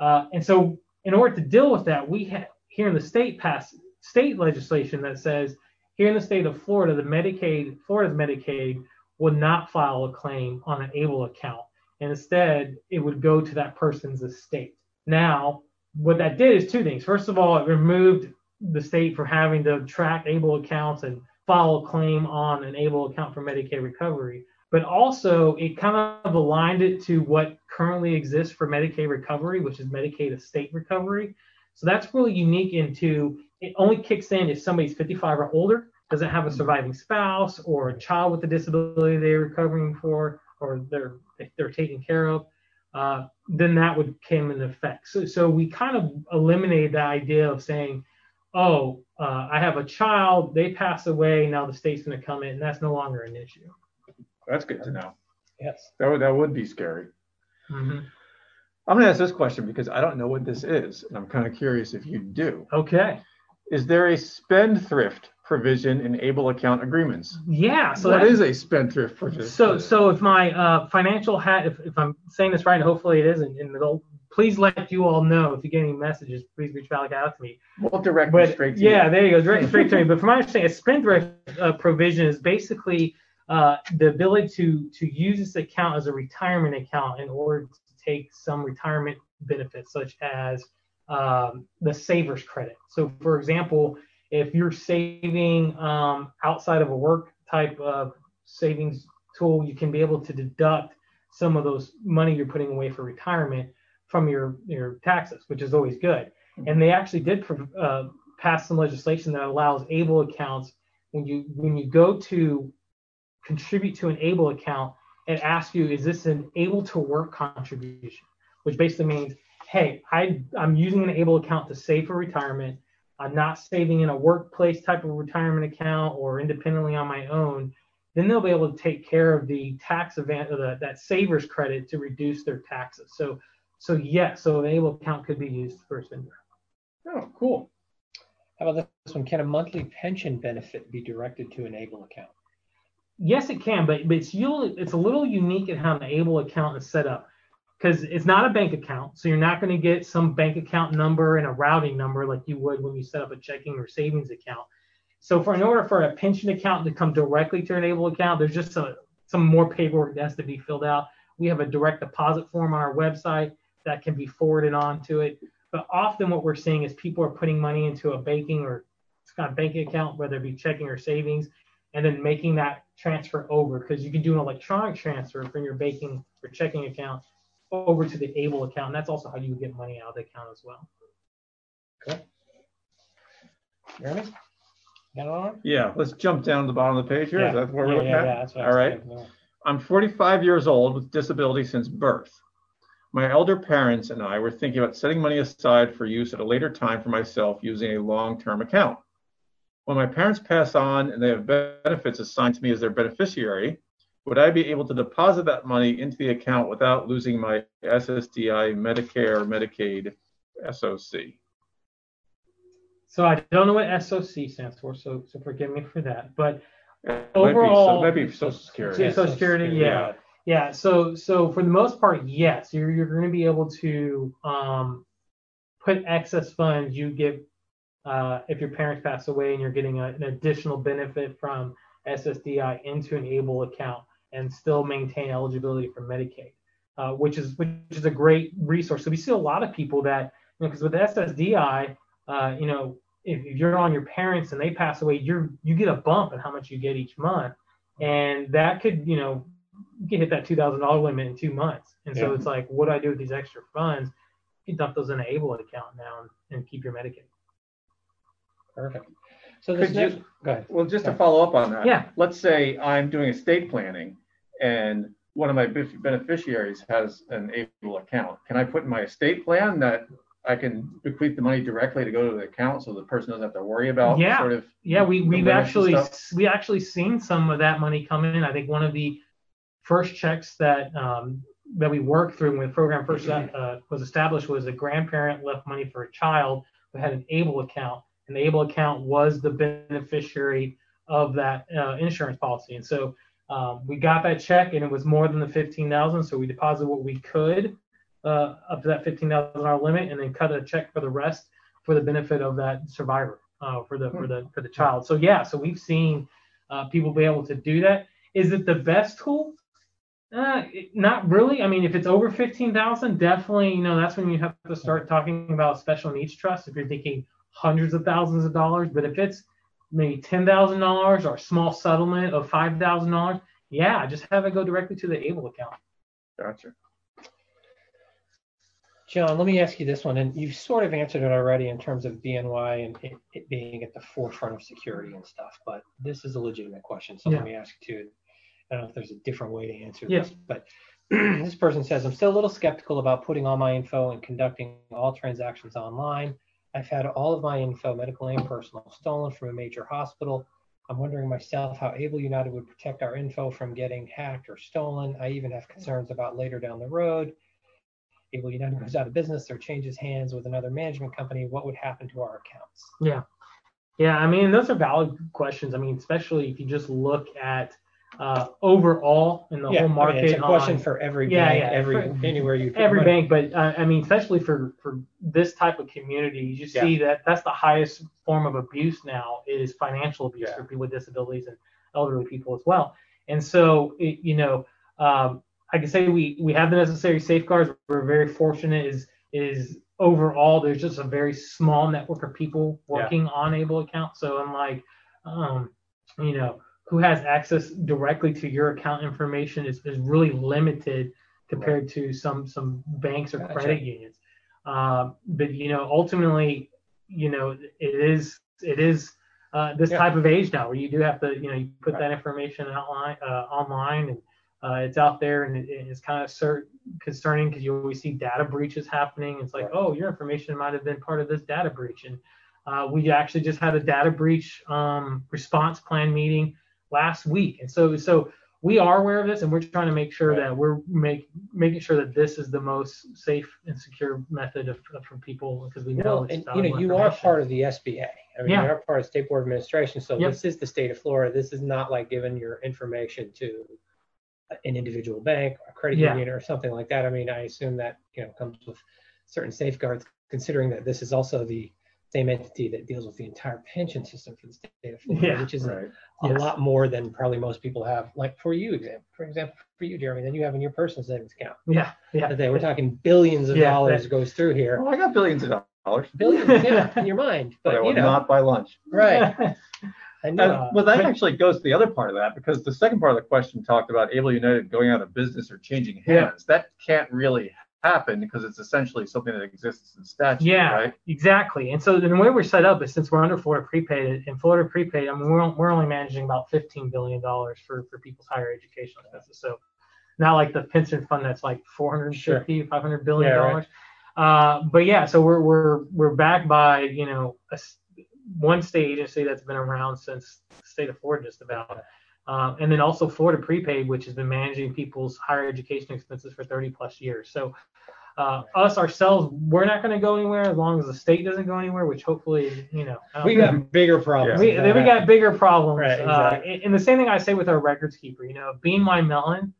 Uh, and so in order to deal with that, we have here in the state passed state legislation that says here in the state of Florida, the Medicaid, Florida's Medicaid would not file a claim on an ABLE account. And instead, it would go to that person's estate. Now, what that did is two things. First of all, it removed the state from having to track ABLE accounts and file a claim on an ABLE account for Medicaid recovery. But also, it kind of aligned it to what currently exists for Medicaid recovery, which is Medicaid estate recovery. So that's really unique into it only kicks in if somebody's 55 or older, doesn't have a surviving spouse or a child with a disability they're recovering for or they're they're taken care of. Uh, then that would come into effect. So, so we kind of eliminated the idea of saying, oh, uh, I have a child, they pass away, now the state's going to come in, and that's no longer an issue. That's good to know. Yes. That would, that would be scary. Mm-hmm. I'm going to ask this question because I don't know what this is, and I'm kind of curious if you do. Okay. Is there a spendthrift provision in able account agreements? Yeah. So what that- is a spendthrift provision? So, so if my uh, financial hat, if, if I'm saying this right, hopefully it is, and, and it'll, please let you all know if you get any messages. Please reach back out to me. we'll direct But straight to yeah, you. there you go, straight, straight to me. But from my understanding, a spendthrift uh, provision is basically uh, the ability to to use this account as a retirement account in order to take some retirement benefits, such as um, the savers credit. So, for example, if you're saving um, outside of a work type of savings tool, you can be able to deduct some of those money you're putting away for retirement from your your taxes, which is always good. And they actually did uh, passed some legislation that allows able accounts when you when you go to contribute to an able account and ask you is this an able to work contribution? Which basically means hey I, i'm using an able account to save for retirement i'm not saving in a workplace type of retirement account or independently on my own then they'll be able to take care of the tax event or the, that savers credit to reduce their taxes so so yes so an able account could be used for a spender oh cool how about this one? Can a monthly pension benefit be directed to an ABLE account? Yes, it can, but, but it's it's a little unique in how an ABLE account is set up because it's not a bank account. So you're not going to get some bank account number and a routing number like you would when you set up a checking or savings account. So for in order for a pension account to come directly to an ABLE account, there's just a, some more paperwork that has to be filled out. We have a direct deposit form on our website that can be forwarded on to it. But often what we're seeing is people are putting money into a banking or kind of banking account, whether it be checking or savings, and then making that transfer over because you can do an electronic transfer from your banking or checking account over to the able account. And that's also how you would get money out of the account as well. Cool. Jeremy? Got it on? Yeah, let's jump down to the bottom of the page here. Yeah. Is that where yeah, we're looking yeah, at? That's All right. I'm 45 years old with disability since birth. My elder parents and I were thinking about setting money aside for use at a later time for myself using a long term account. When my parents pass on and they have benefits assigned to me as their beneficiary, would I be able to deposit that money into the account without losing my SSDI, Medicare, Medicaid, SOC? So I don't know what SOC stands for, so so forgive me for that. But overall, might be, so, might be Social Security. Social Security, yeah. Yeah, so so for the most part, yes, you're you're going to be able to um, put excess funds you get uh, if your parents pass away and you're getting a, an additional benefit from SSDI into an ABLE account and still maintain eligibility for Medicaid, uh, which is which is a great resource. So we see a lot of people that because you know, with SSDI, uh, you know, if, if you're on your parents and they pass away, you're you get a bump in how much you get each month, and that could you know you hit that two thousand dollar limit in two months. And so it's like, what do I do with these extra funds? You can dump those in an ABLE account now and, and keep your Medicaid. Perfect. So this next, you, go ahead. Well, just to follow up on that. Yeah. Let's say I'm doing estate planning and one of my beneficiaries has an ABLE account. Can I put in my estate plan that I can bequeath the money directly to go to the account so the person doesn't have to worry about yeah. sort of yeah we we've actually we actually seen some of that money come in. I think one of the first checks that um, that we worked through when the program first uh, was established was a grandparent left money for a child who had an ABLE account, and the ABLE account was the beneficiary of that uh, insurance policy. And so um, we got that check, and it was more than the fifteen thousand, so we deposited what we could uh, up to that fifteen thousand dollar limit, and then cut a check for the rest for the benefit of that survivor uh, for the for the for the child. So yeah, so we've seen uh, people be able to do that. Is it the best tool? Uh, not really. I mean, if it's over fifteen thousand, definitely, you know, that's when you have to start talking about special needs trust. If you're thinking hundreds of thousands of dollars, but if it's maybe ten thousand dollars or a small settlement of five thousand dollars, yeah, just have it go directly to the ABLE account. Gotcha. John, let me ask you this one, and you've sort of answered it already in terms of BNY and it, it being at the forefront of security and stuff, but this is a legitimate question, so yeah. let me ask you too. I don't know if there's a different way to answer yeah. this, but this person says, I'm still a little skeptical about putting all my info and conducting all transactions online. I've had all of my info, medical and personal, stolen from a major hospital. I'm wondering myself how Able United would protect our info from getting hacked or stolen. I even have concerns about later down the road. Able United goes out of business or changes hands with another management company. What would happen to our accounts? Yeah. Yeah. I mean, those are valid questions. I mean, especially if you just look at uh, overall in the yeah, whole market. I mean, it's a question on, for every yeah, bank, yeah, every for, anywhere you every bank, but uh, I mean, especially for for this type of community, you yeah. see that that's the highest form of abuse now is financial abuse for people with disabilities and elderly people as well. And so, it, you know, um, I can say we we have the necessary safeguards. We're very fortunate. Is is overall there's just a very small network of people working on able accounts. So I'm like, um, you know who has access directly to your account information is, is really limited compared to some some banks or gotcha. credit unions. Uh, but you know, ultimately, you know, it is it is uh, this yeah. type of age now where you do have to, you know, you put right. that information outline uh, online and uh, it's out there and it, it's kind of cert- concerning because you always see data breaches happening. It's like, right. oh, your information might have been part of this data breach. And uh, we actually just had a data breach um, response plan meeting last week. And so, so we are aware of this and we're trying to make sure right. that we're make, making sure that this is the most safe and secure method of, of for people because we know well, and you know you are part of the SBA. I mean, yeah. you are part of State Board Administration, so yep. this is the state of Florida. This is not like giving your information to an individual bank, a credit yeah. union, or something like that. I mean, I assume that you know comes with certain safeguards, considering that this is also the same entity that deals with the entire pension system for the state of Florida, yeah, which is right. a, a yes. lot more than probably most people have. Like for you, for example, for you, Jeremy, than you have in your personal savings account. Yeah, yeah. Today we're talking billions of yeah, dollars that, goes through here. Oh, I got billions of dollars. Billions, yeah, in your mind, but, but I you know, not buy lunch. Right. And, uh, well, that actually goes to the other part of that because the second part of the question talked about Able United going out of business or changing hands. Yeah. That can't really happen because it's essentially something that exists in statute. Yeah, right? exactly. And so the way we're set up is since we're under Florida prepaid, and Florida prepaid, I mean, we're, we're only managing about $15 billion for, for people's higher education expenses. So not like the pension fund that's like 450, sure. 500 billion dollars. Yeah, right. uh, but yeah, so we're, we're, we're backed by, you know, a, one state agency that's been around since the state of Florida just about. Um, and then also Florida Prepaid, which has been managing people's higher education expenses for 30 plus years. So uh, us ourselves, we're not going to go anywhere as long as the state doesn't go anywhere, which hopefully, you know. We got bigger problems. We, then we got bigger problems. Right, uh, exactly. uh, and, and, the same thing I say with our records keeper, you know, BNY Mellon,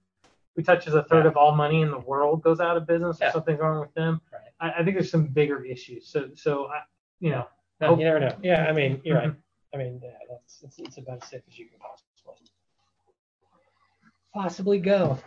who touches a third yeah. of all money in the world, goes out of business yeah. or something's wrong with them. Right. I, I, think there's some bigger issues. So, so I, you know. you never know. Yeah, I mean, you're right. I mean, yeah, that's it's, it's about as safe as you can possibly possibly go.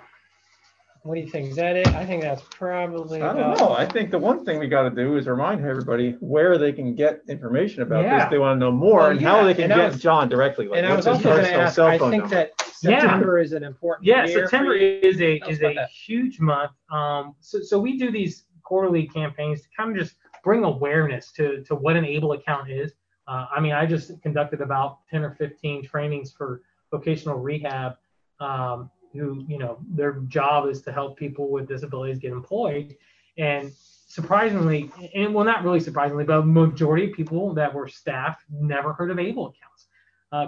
What do you think? Is that it? I think that's probably. I don't about... know. I think the one thing we got to do is remind everybody where they can get information about yeah. this. They want to know more well, and yeah. how they can and get was, John directly. Like, and I was also going to ask. I think number? that September yeah. is an important. Yeah, September is a is a that. huge month. Um, so so we do these quarterly campaigns to kind of just bring awareness to to what an able account is. Uh, I mean, I just conducted about 10 or 15 trainings for vocational rehab um, who, you know, their job is to help people with disabilities get employed. And surprisingly, and well, not really surprisingly, but a majority of people that were staff never heard of ABLE accounts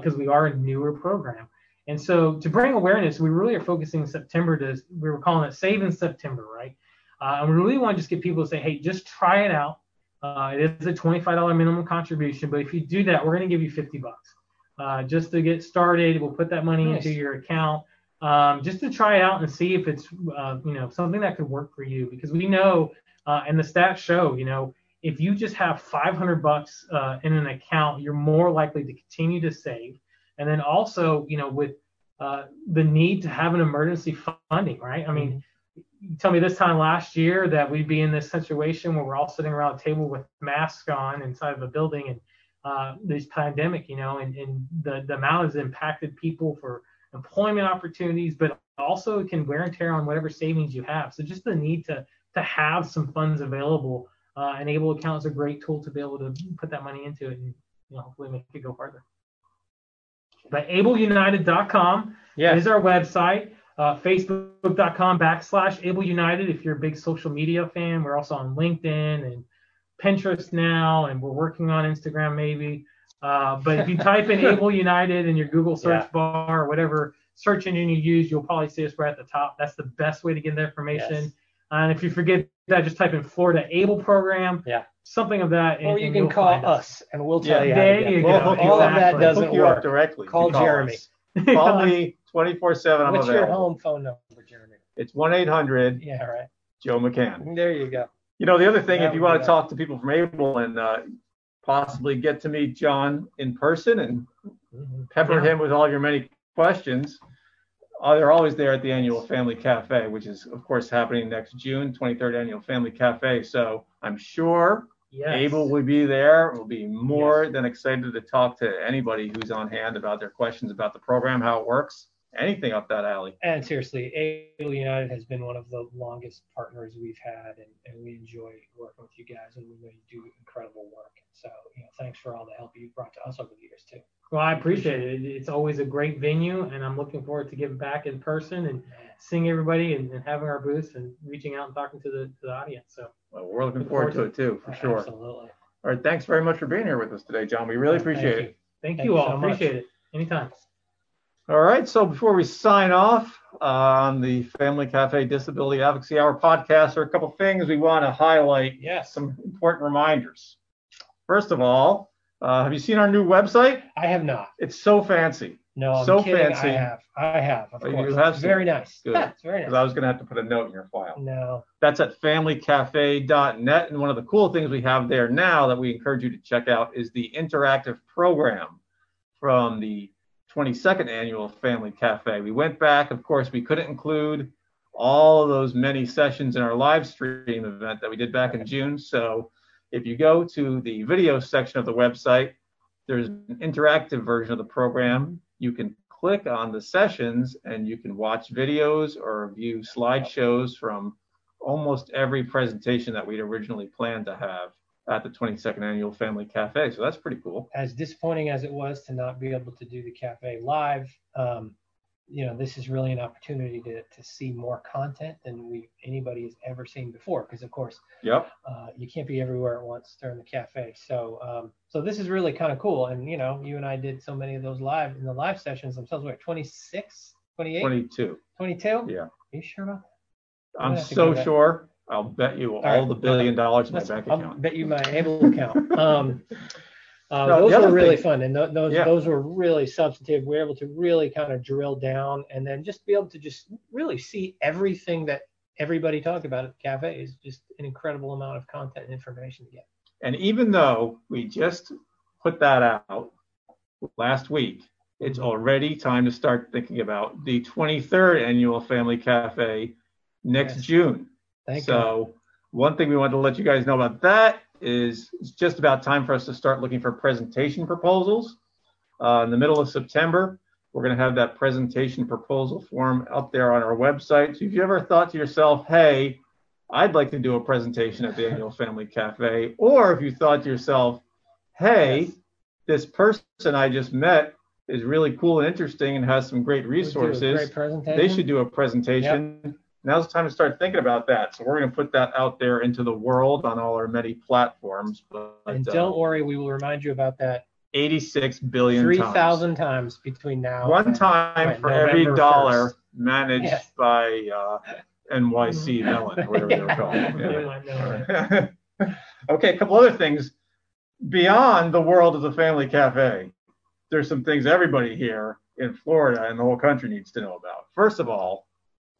because uh, we are a newer program. And so to bring awareness, we really are focusing September to, we were calling it Save in September, right? Uh, and we really want to just get people to say, hey, just try it out. Uh, it is a $25 minimum contribution, but if you do that, we're going to give you 50 bucks. Uh, just to get started, we'll put that money nice. into your account um, just to try it out and see if it's uh, you know something that could work for you. Because we know uh, and the stats show you know if you just have 500 bucks uh, in an account you're more likely to continue to save. And then also you know with uh, the need to have an emergency funding right? I mean mm-hmm. tell me this time last year that we'd be in this situation where we're all sitting around a table with masks on inside of a building and uh, this pandemic you know and, and the, the amount has impacted people for employment opportunities, but also it can wear and tear on whatever savings you have. So just the need to to have some funds available. Uh, an able account is a great tool to be able to put that money into it and you know hopefully make it go farther. But ableunited.com yes. is our website. Uh, Facebook.com backslash Able United if you're a big social media fan. We're also on LinkedIn and Pinterest now, and we're working on Instagram maybe. Uh, but if you type in Able United in your Google search yeah. bar or whatever search engine you use, you'll probably see us right at the top. That's the best way to get the information. Yes. And if you forget that, just type in Florida Able Program. Yeah. Something of that. Or and, you can call us, us, and we'll tell yeah. you. There you go. We'll All of that doesn't we'll work. directly. Call Jeremy. call me 24 7. What's your home phone number, Jeremy? It's 1 800 Yeah, right. Joe McCann. There you go. You know, the other thing, that if you want to talk to people from Able and uh, possibly get to meet John in person and mm-hmm. pepper yeah. him with all your many questions. Uh, they're always there at the annual Family Cafe, which is, of course, happening next June, 23rd annual Family Cafe. So I'm sure yes. Able will be there. We'll be more yes. than excited to talk to anybody who's on hand about their questions about the program, how it works. Anything up that alley. And seriously, Able United has been one of the longest partners we've had, and, and we enjoy working with you guys, and we know you do incredible work. So, you know, thanks for all the help you've brought to us over the years too. Well, I appreciate it. It's always a great venue, and I'm looking forward to getting back in person and seeing everybody and, and having our booths and reaching out and talking to the, to the audience. So well, we're looking forward, forward to it too, for sure. Absolutely. All right, thanks very much for being here with us today, John. We really appreciate Thank it. Thank, Thank you all. So appreciate it. Anytime. All right, so before we sign off on the Family Cafe Disability Advocacy Hour podcast, there are a couple things we want to highlight. Yes. Some important reminders. First of all, uh, have you seen our new website? I have not. It's so fancy. No, I'm so kidding. fancy. I have. I have. Of oh, course. You have it's very nice. Good. Yeah, it's very nice. Because I was going to have to put a note in your file. No. That's at familycafe.net. And one of the cool things we have there now that we encourage you to check out is the interactive program from the 22nd annual Family Cafe. We went back, of course, we couldn't include all of those many sessions in our live stream event that we did back in June. So if you go to the video section of the website, there's an interactive version of the program. You can click on the sessions and you can watch videos or view slideshows from almost every presentation that we'd originally planned to have at the 22nd annual Family Cafe. So that's pretty cool. As disappointing as it was to not be able to do the cafe live, um, you know, this is really an opportunity to, to see more content than we anybody has ever seen before. Because of course, yep, uh, you can't be everywhere at once during the cafe. So, um, so this is really kind of cool. And you know, you and I did so many of those live in the live sessions themselves. What, 26, 28, 22, 22? Yeah. Are you sure about that? I'm so sure. I'll bet you all, all right. the billion dollars in my bank account. I'll bet you my able account. Um, uh, no, those were really thing, fun, and th- those yeah. those were really substantive. We were able to really kind of drill down, and then just be able to just really see everything that everybody talked about at the cafe is just an incredible amount of content and information to get. And even though we just put that out last week, it's mm-hmm. already time to start thinking about the 23rd annual Family Cafe next yes. June. Thank so, you. one thing we wanted to let you guys know about that is it's just about time for us to start looking for presentation proposals. Uh, in the middle of September, we're going to have that presentation proposal form up there on our website. So if you ever thought to yourself, hey, I'd like to do a presentation at the annual Family Cafe, or if you thought to yourself, hey, yes. this person I just met is really cool and interesting and has some great resources, great they should do a presentation. Yep now's the time to start thinking about that. So we're going to put that out there into the world on all our many platforms. But, and don't uh, worry, we will remind you about that 86 billion 3,000 times. times. between now One time for November every dollar 1st. managed yes. by uh, NYC Mellon, whatever they were called. Yeah. okay, a couple other things. Beyond the world of the Family Cafe, there's some things everybody here in Florida and the whole country needs to know about. First of all,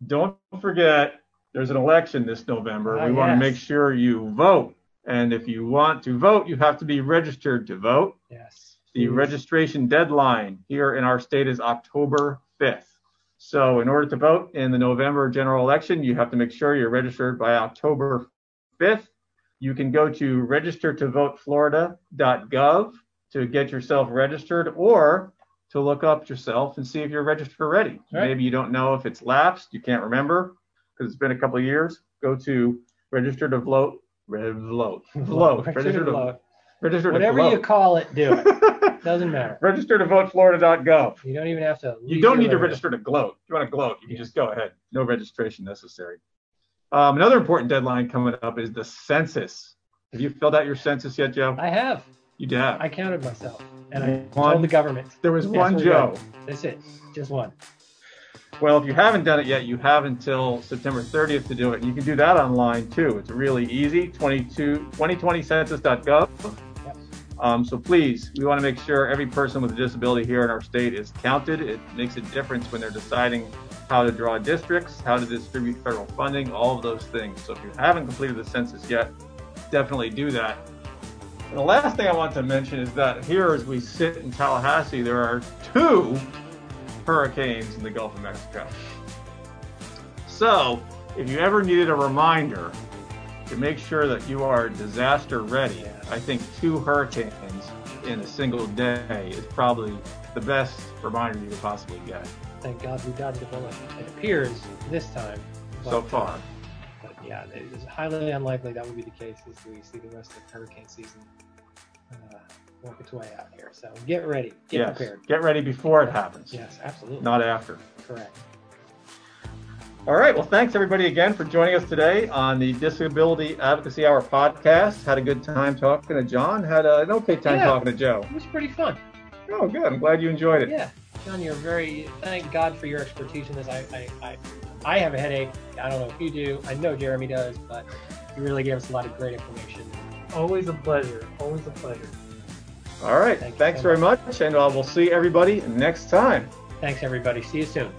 don't forget there's an election this November. Uh, we yes. want to make sure you vote. And if you want to vote, you have to be registered to vote. Yes. The registration deadline here in our state is October 5th. So, in order to vote in the November general election, you have to make sure you're registered by October 5th. You can go to registertovoteflorida.gov to get yourself registered, or to look up yourself and see if you're registered already. Right. Maybe you don't know if it's lapsed, you can't remember because it's been a couple of years. Go to register to vote, vote, vote, register to vote. Register Whatever you call it, do it. Doesn't matter. register to vote Florida.gov. You don't even have to. You don't need to register to gloat. If you want to gloat, you can just go ahead. No registration necessary. Um, another important deadline coming up is the census. Have you filled out your census yet, Joe? I have. You did. I counted myself, and I one, told the government. There was one Joe. That's it. Just one. Well, if you haven't done it yet, you have until September 30th to do it. And you can do that online too. It's really easy. 22, 2020census.gov. Yep. Um, so please, we want to make sure every person with a disability here in our state is counted. It makes a difference when they're deciding how to draw districts, how to distribute federal funding, all of those things. So if you haven't completed the census yet, definitely do that. And the last thing I want to mention is that here, as we sit in Tallahassee, there are two hurricanes in the Gulf of Mexico. So, if you ever needed a reminder to make sure that you are disaster ready, I think two hurricanes in a single day is probably the best reminder you could possibly get. thank God we dodged a bullet. It appears this time. So far. Yeah, it is highly unlikely that would be the case as we see the rest of hurricane season uh, work its way out here. So get ready. Get yes. prepared. Get ready before it happens. Yes, absolutely. Not after. Correct. All right. Well, thanks everybody again for joining us today on the Disability Advocacy Hour podcast. Had a good time talking to John. Had a, an okay time yeah, talking to Joe. It was pretty fun. Oh, good. I'm glad you enjoyed it. Yeah. John, you're very, thank God for your expertise in this. I, I, I, I have a headache. I don't know if you do. I know Jeremy does, but you really gave us a lot of great information. Always a pleasure. Always a pleasure. All right. Thank Thanks so very much. much. And uh, we'll see everybody next time. Thanks, everybody. See you soon.